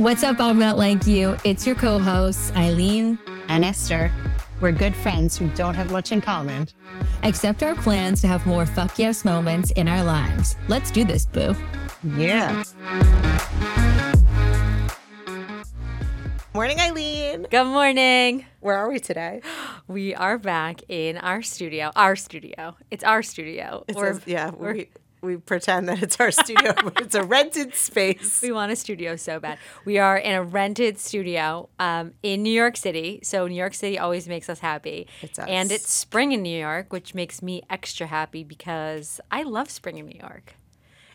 What's up, I'm not like you. It's your co-hosts, Eileen and Esther. We're good friends who don't have much in common. Accept our plans to have more fuck yes moments in our lives. Let's do this, boo. Yeah. Morning, Eileen. Good morning. Where are we today? We are back in our studio. Our studio. It's our studio. It says, yeah, we, we pretend that it's our studio, but it's a rented space. We want a studio so bad. We are in a rented studio um, in New York City. So New York City always makes us happy. It does. And it's spring in New York, which makes me extra happy because I love spring in New York.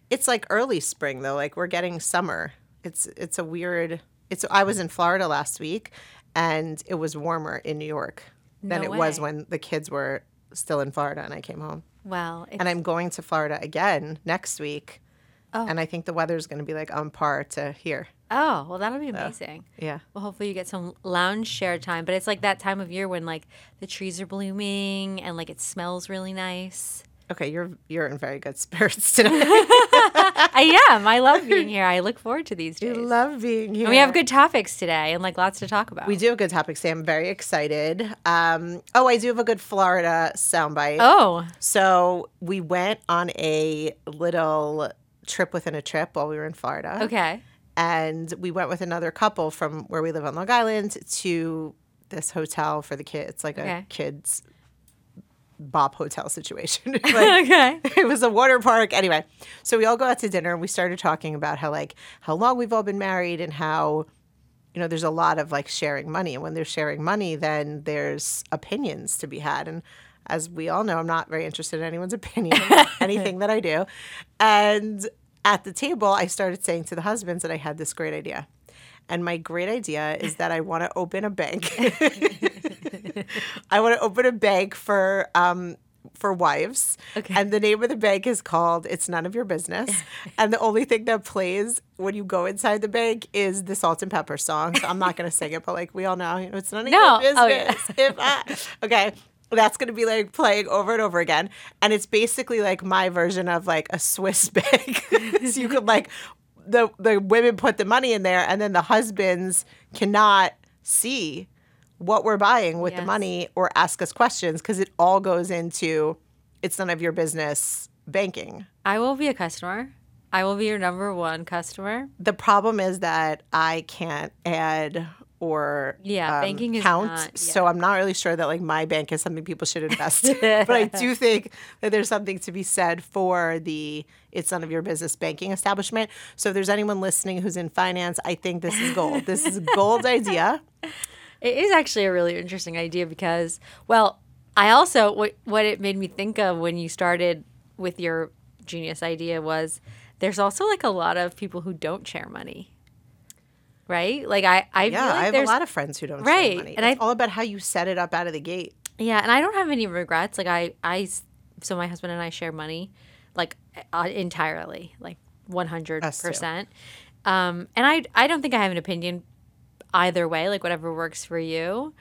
It's like early spring though. Like we're getting summer. It's it's a weird. It's I was in Florida last week, and it was warmer in New York than No it was when the kids were still in Florida and I came home. Well, And I'm going to Florida again next week. Oh. And I think the weather's going to be like on par to here. oh well, that'll be amazing. Yeah. Well, hopefully you get some lounge share time. But it's like that time of year when like the trees are blooming and like it smells really nice. Okay, you're you're in very good spirits today. I am. I love being here. I look forward to these you days. love being here. And we have good topics today and like lots to talk about. We do have good topics today. I'm very excited. Um, oh, I do have a good Florida soundbite. Oh, So we went on a little trip within a trip while we were in Florida. okay. And we went with another couple from where we live on Long Island to this hotel for the kids. It's like a kids bop hotel situation. Like, okay. it was a water park. Anyway so we all go out to dinner and we started talking about how like how long we've all been married and how you know there's a lot of like sharing money. And when there's sharing money then there's opinions to be had. And as we all know i'm not very interested in anyone's opinion anything that i do. And at the table i started saying to the husbands that i had this great idea. And my great idea is that i want to open a bank I want to open a bank for um for wives. Okay. And the name of the bank is called It's None of Your Business. and the only thing that plays when you go inside the bank is the Salt-N-Pepa song. So I'm not gonna sing it, but like we all know, you know, it's none of No. your Oh, yeah. business. if I okay. That's gonna be like playing over and over again. And it's basically like my version of like a Swiss bank. so you could like the the women put the money in there and then the husbands cannot see what we're buying with the money or ask us questions because it all goes into it's none of your business banking. I will be a customer. I will be your number one customer. The problem is that I can't add or Yeah, um, banking count. not- So I'm not really sure that like my bank is something people should invest in. but I do think that there's something to be said for the it's none of your business banking establishment. So if there's anyone listening who's in finance, I think this is gold. this is a gold idea. It is actually a really interesting idea because, well, I also what what it made me think of when you started with your genius idea was there's also like a lot of people who don't share money, right? Like I, I Yeah, feel like I have a lot of friends who don't Right, share money. and it's I- all about how you set it up out of the gate. Yeah, and I don't have any regrets. Like I I so my husband and I share money, like uh, entirely, like 100%. Um, and I, I don't think I have an opinion either way. Like whatever works for you.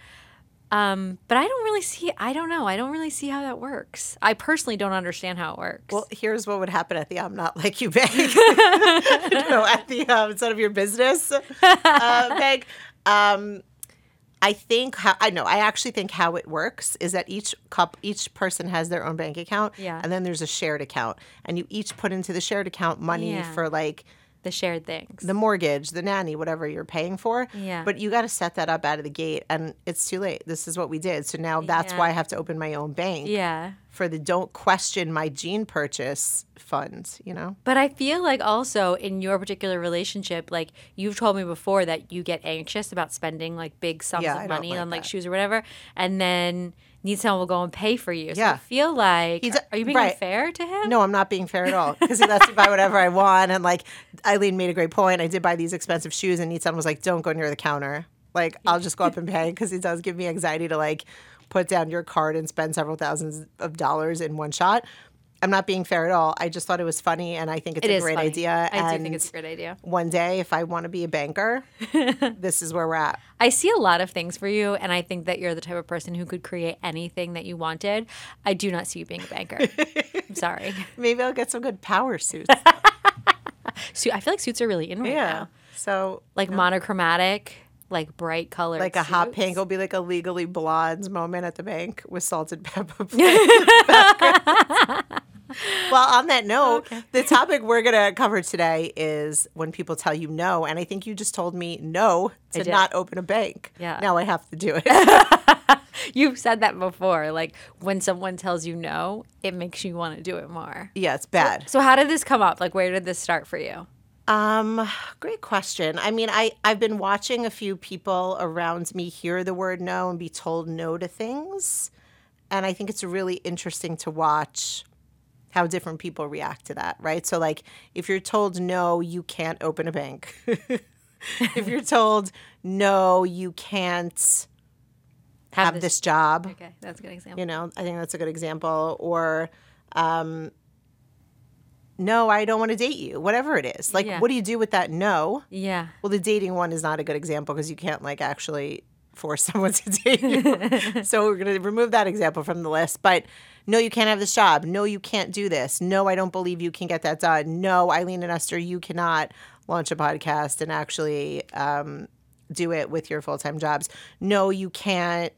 Um, but I don't really see. I don't know. I don't really see how that works. I personally don't understand how it works. Well, here's what would happen at the I'm not like you bank. no, at the um, instead of your business uh, bank. Um, I think how I know. I actually think how it works is that each cup, each person has their own bank account, Yeah. and then there's a shared account, and you each put into the shared account money Yeah. for like the shared things. the mortgage, the nanny, whatever you're paying for. Yeah. But you got to set that up out of the gate, and it's too late. This is what we did. So now that's why I have to open my own bank yeah. for the don't question my gene purchase fund, you know? But I feel like also in your particular relationship, like you've told me before that you get anxious about spending like big sums Yeah, of money like on like that. shoes or whatever, and then need someone will go and pay for you. So I Yeah. feel like He d- are you being right. unfair to him? No, I'm not being fair at all because he lets me buy whatever I want. And like Eileen made a great point. I did buy these expensive shoes, and Nissan was like, don't go near the counter. Like, I'll just go up and pay because it does give me anxiety to like put down your card and spend several thousands of dollars in one shot. I'm not being fair at all. I just thought it was funny, and I think it's It a great funny. idea. I do and think it's a great idea. one day, if I want to be a banker, this is where we're at. I see a lot of things for you, and I think that you're the type of person who could create anything that you wanted. I do not see you being a banker. I'm sorry. Maybe I'll get some good power suits. Su- I feel like suits are really in right yeah. now. So Like monochromatic, like bright colors. like a hot pink will be like a legally blonde moment at the bank with Salt-N-Pepa. Well, on that note, the topic we're going to cover today is when people tell you no. And I think you just told me no to not open a bank. Yeah. Now I have to do it. You've said that before. Like when someone tells you no, it makes you want to do it more. yeah, it's bad. So how did this come up? Like where did this start for you? Um, great question. I mean, I I've been watching a few people around me hear the word no and be told no to things, and I think it's really interesting to watch how different people react to that, right? So like if you're told no, you can't open a bank. if you're told no, you can't have, this, job, Okay, that's a good example. you know, I think that's a good example. Or, um, no, I don't want to date you, whatever it is. Like, Yeah. what do you do with that no? Yeah. Well, the dating one is not a good example because you can't, like, actually force someone to date you. so we're going to remove that example from the list. But no, you can't have this job. No, you can't do this. No, I don't believe you can get that done. No, Eileen and Esther, you cannot launch a podcast and actually um, do it with your full time jobs. No, you can't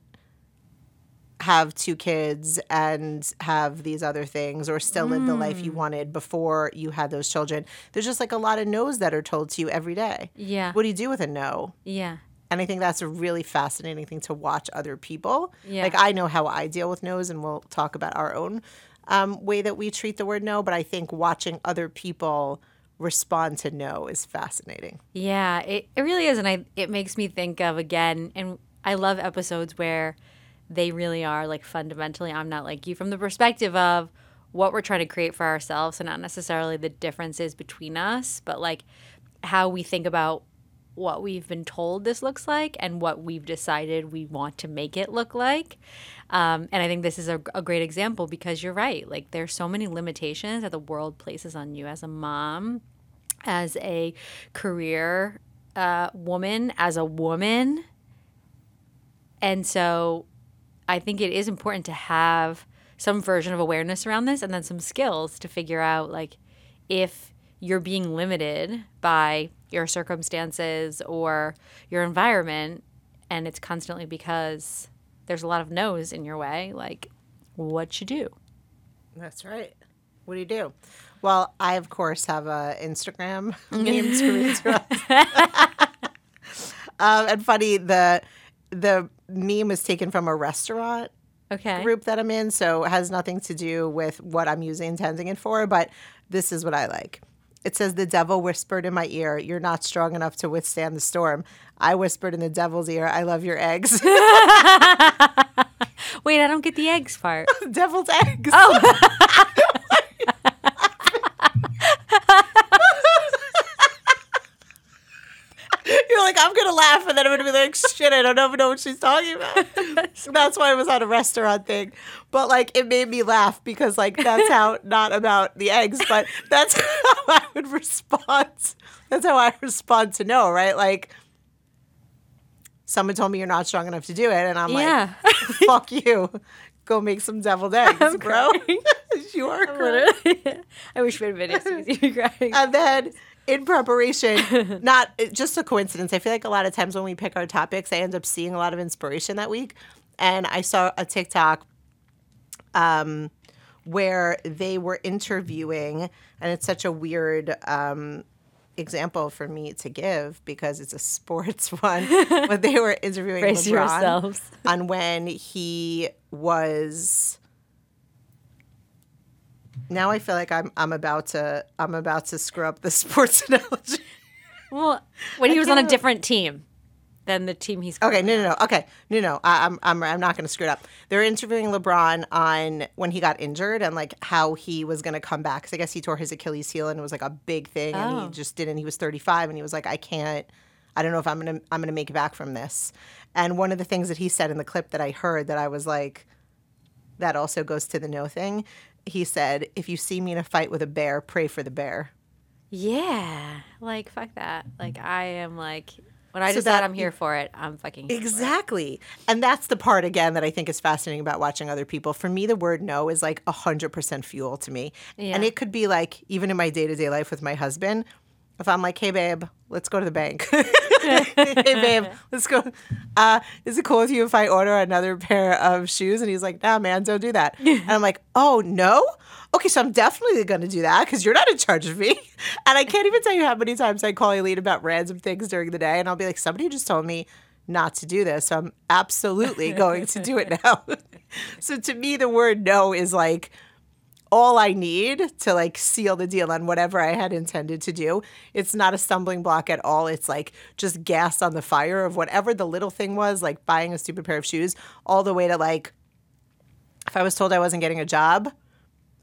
have two kids and have these other things or still live the life you wanted before you had those children. There's just like a lot of no's that are told to you every day. Yeah. What do you do with a no? Yeah. And I think that's a really fascinating thing to watch other people. Yeah. Like I know how I deal with no's, and we'll talk about our own um, way that we treat the word no. But I think watching other people respond to no is fascinating. Yeah, it, it really is. And I it makes me think of again, and I love episodes where they really are like fundamentally I'm not like you from the perspective of what we're trying to create for ourselves and not necessarily the differences between us, but like how we think about what we've been told this looks like and what we've decided we want to make it look like. Um, and I think this is a, a great example because you're right. Like, there's so many limitations that the world places on you as a mom, as a career uh, woman, as a woman. And so I think it is important to have some version of awareness around this and then some skills to figure out, like, if you're being limited by your circumstances or your environment and it's constantly because there's a lot of no's in your way like what you do That's right. What do you do? Well, I of course have a Instagram name to read to um, and funny, the the meme was taken from a restaurant okay group that I'm in, so it has nothing to do with what I'm using intending it for. But this is what I like. It says, The devil whispered in my ear, You're not strong enough to withstand the storm. I whispered in the devil's ear, I love your eggs. wait i don't get the eggs part devil's eggs. Oh. like, I'm gonna laugh, and then I'm gonna be like, shit, I don't even know what she's talking about. That's why it was on a restaurant thing. But like, it made me laugh because like that's how not about the eggs, but that's how I would respond. That's how I respond to no, right? Like, someone told me you're not strong enough to do it, and I'm yeah like, fuck you. Go make some deviled eggs, bro. you are crying. i wish we had video so you could see me crying And then in preparation, not just a coincidence. I feel like a lot of times when we pick our topics, I end up seeing a lot of inspiration that week. And I saw a TikTok um, where they were interviewing, and it's such a weird um, example for me to give because it's a sports one, but they were interviewing Brace LeBron yourselves. on when he was now I feel like I'm I'm about to I'm about to screw up the sports analogy. well when he was on a different team than the team he's Okay, no, no, no. Okay, no, no. I, I'm I'm I'm not going to screw it up. They're interviewing LeBron on when he got injured and like how he was going to come back. Because I guess he tore his Achilles heel and it was like a big thing, and Oh. he just didn't. He was 35 and he was like, I can't. I don't know if I'm gonna I'm gonna make it back from this. And one of the things that he said in the clip that I heard that I was like, that also goes to the no thing. He said, "If you see me in a fight with a bear, pray for the bear." Yeah. Like fuck that. Like I am like when I So decide that- I'm here for it, I'm fucking here for it. Exactly. And that's the part again that I think is fascinating about watching other people. For me, the word no is like 100% fuel to me. And it could be like, even in my day to day life with my husband, if I'm like, hey, babe, let's go to the bank. hey, babe, let's go. Uh, is it cool with you if I order another pair of shoes? And he's like, nah, man, don't do that. And I'm like, oh, no? Okay, so I'm definitely going to do that because you're not in charge of me. And I can't even tell you how many times I call Eileen about random things during the day. And I'll be like, somebody just told me not to do this. So I'm absolutely going to do it now. so to me, the word no is like, all I need to like seal the deal on whatever I had intended to do. It's not a stumbling block at all. It's like just gas on the fire of whatever the little thing was, like buying a stupid pair of shoes, all the way to like if I was told I wasn't getting a job,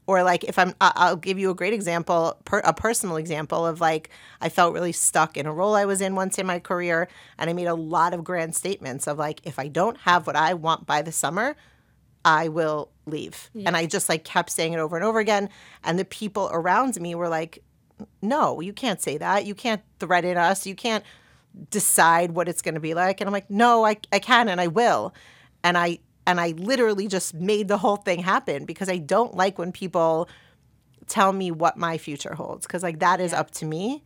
or like if I'm, I'll give you a great example, a personal example of like I felt really stuck in a role I was in once in my career, and I made a lot of grand statements of like if I don't have what I want by the summer, I will leave. And I just like kept saying it over and over again. And the people around me were like, no, you can't say that. You can't threaten us. You can't decide what it's going to be like. And I'm like, no, I, I can and I will. And I, and I literally just made the whole thing happen because I don't like when people tell me what my future holds because like that is up to me.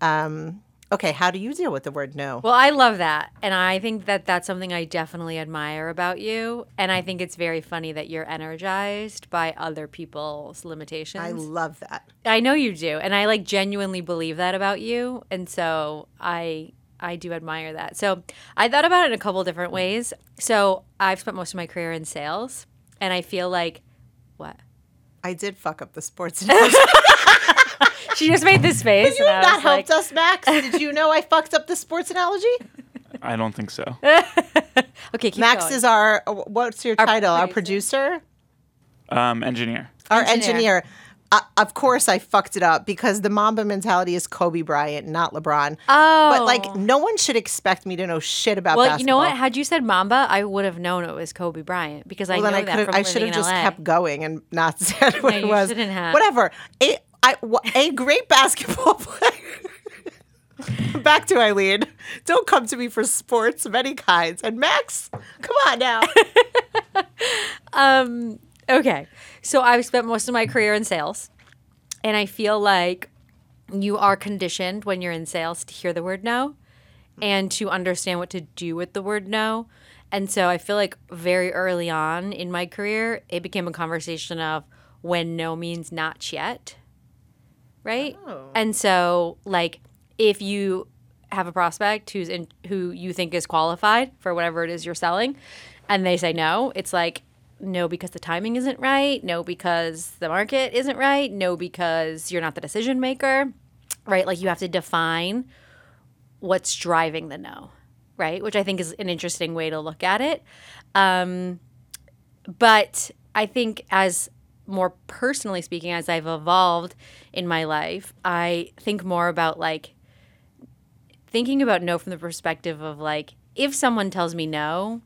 Um, okay, how do you deal with the word no? Well, I love that. And I think that that's something I definitely admire about you. And I think it's very funny that you're energized by other people's limitations. I love that. I know you do, and I like genuinely believe that about you, and so I I do admire that. So I thought about it in a couple different ways. So I've spent most of my career in sales, and I feel like what I did fuck up the sports. she just made this face. you and have I not was like, helped us, Max. Did you know I fucked up the sports analogy? I don't think so. Okay, keep Max going. is our what's your title? Our producer. producer, Um, engineer. our Engineer. engineer. Uh, of course, I fucked it up because the Mamba mentality is Kobe Bryant, not LeBron. Oh, But like, no one should expect me to know shit about well, basketball. you know what? Had you said Mamba, I would have known it was Kobe Bryant because I well, know then I that could from I should have just LA. kept going and not said what No, it you was. shouldn't have. Whatever. A, I, a great basketball player. Back to Eileen. Don't come to me for sports of any kinds. And Max, come on now. Um, okay. So I've spent most of my career in sales. And I feel like you are conditioned when you're in sales to hear the word no and to understand what to do with the word no. And so I feel like very early on in my career, it became a conversation of when no means not yet. Right? And so like if you have a prospect who's in who you think is qualified for whatever it is you're selling and they say no, it's like no because the timing isn't right, no because the market isn't right, no because you're not the decision maker, right? Like you have to define what's driving the no, right? Which I think is an interesting way to look at it. Um, but I think as more personally speaking, as I've evolved in my life, I think more about like thinking about no from the perspective of like if someone tells me no,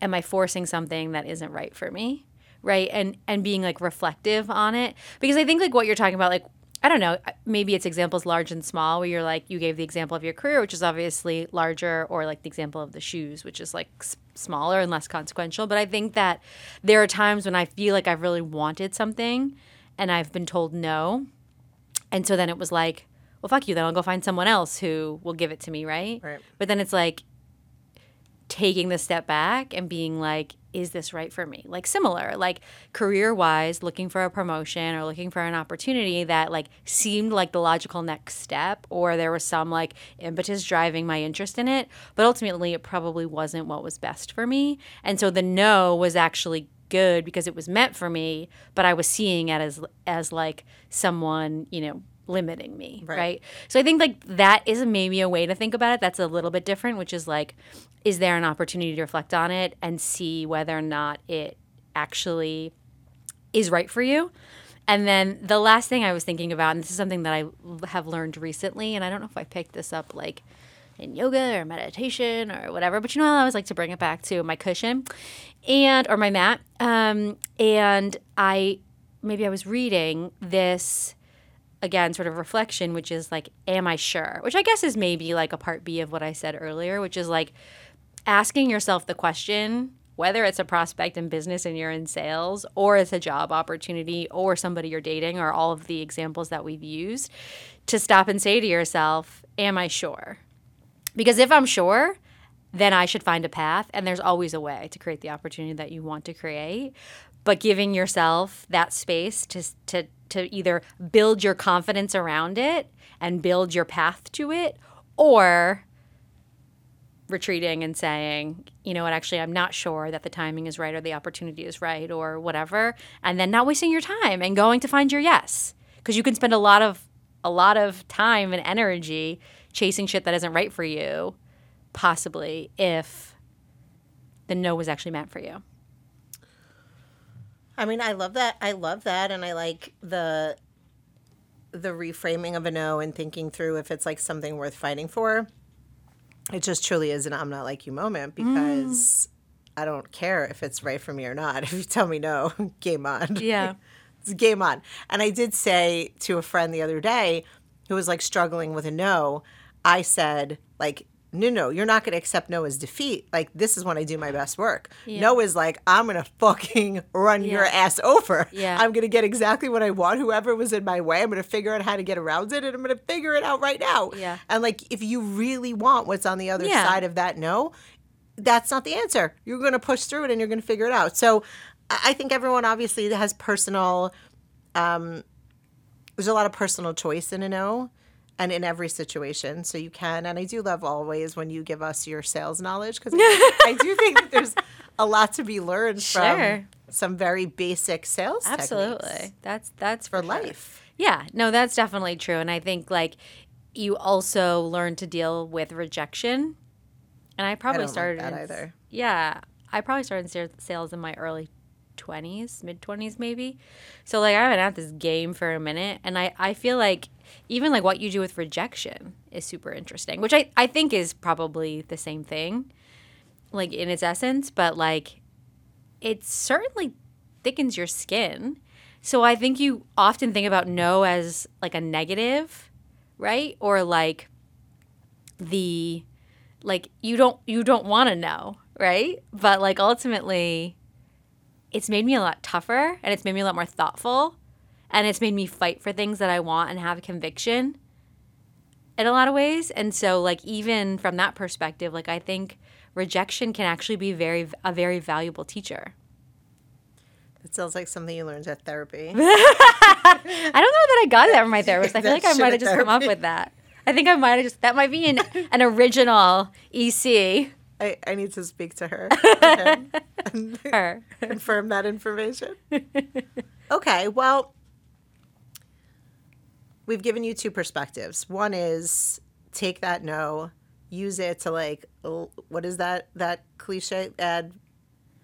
am I forcing something that isn't right for me? Right? And and being like reflective on it. Because I think like what you're talking about, like I don't know, uh, maybe it's examples large and small where you're like you gave the example of your career, which is obviously larger, or like the example of the shoes, which is like s- smaller and less consequential. But I think that there are times when I feel like I've really wanted something and I've been told no. And so then it was like, well, fuck you. Then I'll go find someone else who will give it to me, right? Right. But then it's like taking the step back and being like, is this right for me? Like similar, like career wise, looking for a promotion or looking for an opportunity that like seemed like the logical next step, or there was some like impetus driving my interest in it. But ultimately, it probably wasn't what was best for me. And so the no was actually good because it was meant for me, but I was seeing it as as like someone, you know, limiting me, right. So I think like that is maybe a way to think about it that's a little bit different, which is like is there an opportunity to reflect on it and see whether or not it actually is right for you? And then the last thing I was thinking about, and this is something that i have learned recently, and I don't know if I picked this up like in yoga or meditation or whatever, but you know, I always like to bring it back to my cushion and or my mat. Um, and I maybe I was reading this again, sort of reflection, which is like, am I sure? Which I guess is maybe like a part B of what I said earlier, which is like asking yourself the question whether it's a prospect in business and you're in sales, or it's a job opportunity, or somebody you're dating, or all of the examples that we've used, to stop and say to yourself, Am I sure? Because if I'm sure, then I should find a path, and there's always a way to create the opportunity that you want to create. But giving yourself that space to, to, to either build your confidence around it and build your path to it, or retreating and saying, you know what, actually, I'm not sure that the timing is right or the opportunity is right or whatever, and then not wasting your time and going to find your yes, because you can spend a lot of a lot of time and energy chasing shit that isn't right for you, possibly if the no was actually meant for you. I mean, I love that. I love that, and I like the the reframing of a no and thinking through if it's like something worth fighting for. It just truly is an "I'm not like you" moment mm. because I don't care if it's right for me or not. If you tell me no, game on. Yeah. it's game on. And I did say to a friend the other day who was like struggling with a no, I said, like, no, no, you're not going to accept no as defeat. Like, this is when I do my best work. No is like, I'm going to fucking run your ass over. Yeah. I'm going to get exactly what I want. Whoever was in my way, I'm going to figure out how to get around it and I'm going to figure it out right now. Yeah. And like, if you really want what's on the other Yeah. side of that no, that's not the answer. You're going to push through it and you're going to figure it out. So I I think everyone obviously has personal, um, there's a lot of personal choice in a no and in every situation. So you can, and I do love always when you give us your sales knowledge because I do think that there's a lot to be learned Sure. from some very basic sales Absolutely. techniques That's that's for sure. life. Yeah, no, that's definitely true. And I think like you also learn to deal with rejection. And I probably like started that in- either. Yeah, I probably started in sales in my early 20s, mid 20s maybe. So like I've been at this game for a minute and I I feel like even like what you do with rejection is super interesting, which I I think is probably the same thing like in its essence, but like it certainly thickens your skin. So I think you often think about no as like a negative, right? Or like the like you don't you don't want to know, right? But like ultimately it's made me a lot tougher and it's made me a lot more thoughtful and it's made me fight for things that I want and have conviction in a lot of ways. And so like even from that perspective, like I think rejection can actually be very a very valuable teacher. It sounds like something you learned at therapy. I don't know that I got that from my therapist. I feel like I might have just come up with that. I think I might have just that might be an an original EC. I, I need to speak to her. Okay. Her. confirm that information. okay, well, we've given you two perspectives. One is take that no, use it to like, what is that that cliche? Add,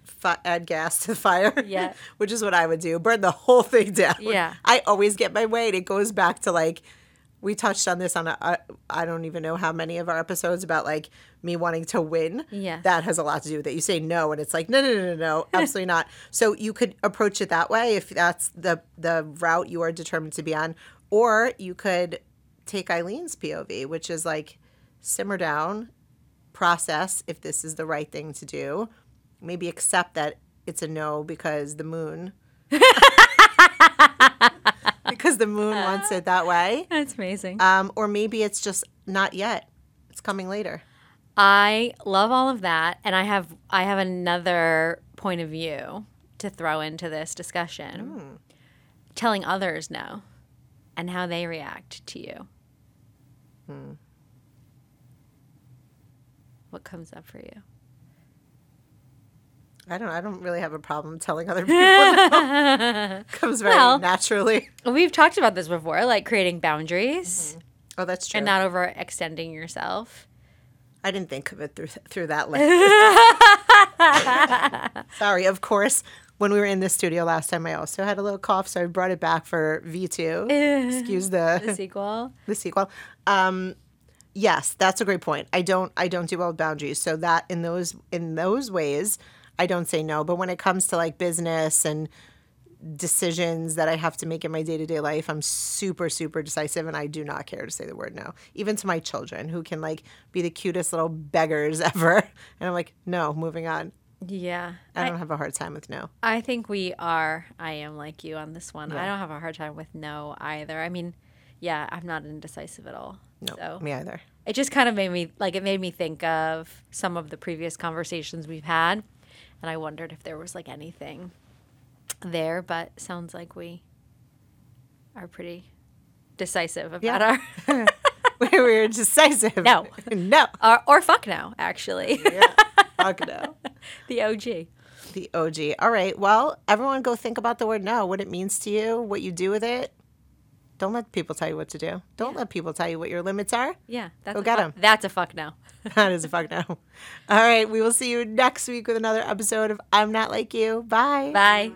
fi- add gas to the fire. Yeah. which is what I would do. Burn the whole thing down. Yeah. I always get my way. And it goes back to like. We touched on this on a, I don't even know how many of our episodes about like me wanting to win. Yeah. That has a lot to do with it. You say no, and it's like no, no, no, no, no, absolutely not. So you could approach it that way if that's the the route you are determined to be on, or you could take Eileen's POV, which is like simmer down, process if this is the right thing to do, maybe accept that it's a no because the moon. because the moon wants it that way. That's amazing. Um, or maybe it's just not yet. It's coming later. I love all of that, and I have I have another point of view to throw into this discussion. Telling others no, and how they react to you. Hmm. What comes up for you? I don't. I don't really have a problem telling other people. no. Comes very Well- naturally. We've talked about this before, like creating boundaries mm-hmm. Oh, that's true. and not overextending yourself. I didn't think of it through through that lens. Sorry. Of course, when we were in the studio last time, I also had a little cough, so I brought it back for V two. Excuse the The sequel. the sequel. Um, yes, that's a great point. I don't I don't do well with boundaries, so that in those in those ways, I don't say no. But when it comes to like business and decisions that I have to make in my day to day life, I'm super, super decisive and I do not care to say the word no, even to my children who can like be the cutest little beggars ever. And I'm like, no, moving on. Yeah. I don't have a hard time with no. I think we are. I am like you on this one. I don't have a hard time with no either. I mean, yeah, I'm not indecisive at all. No, So me either. it just kind of made me like it made me think of some of the previous conversations we've had, and I wondered if there was like anything there. But sounds like we are pretty decisive about Yeah. our we were decisive. No. no. or, or fuck no actually Yeah. Fuck no. the OG. The OG. All right. Well, everyone go think about the word no, what it means to you, what you do with it. Don't let people tell you what to do. Don't let people tell you what your limits are. Yeah, that's Go a get fuck- 'em. That's a fuck no. That is a fuck no. All right. We will see you next week with another episode of I'm Not Like You. Bye. Bye.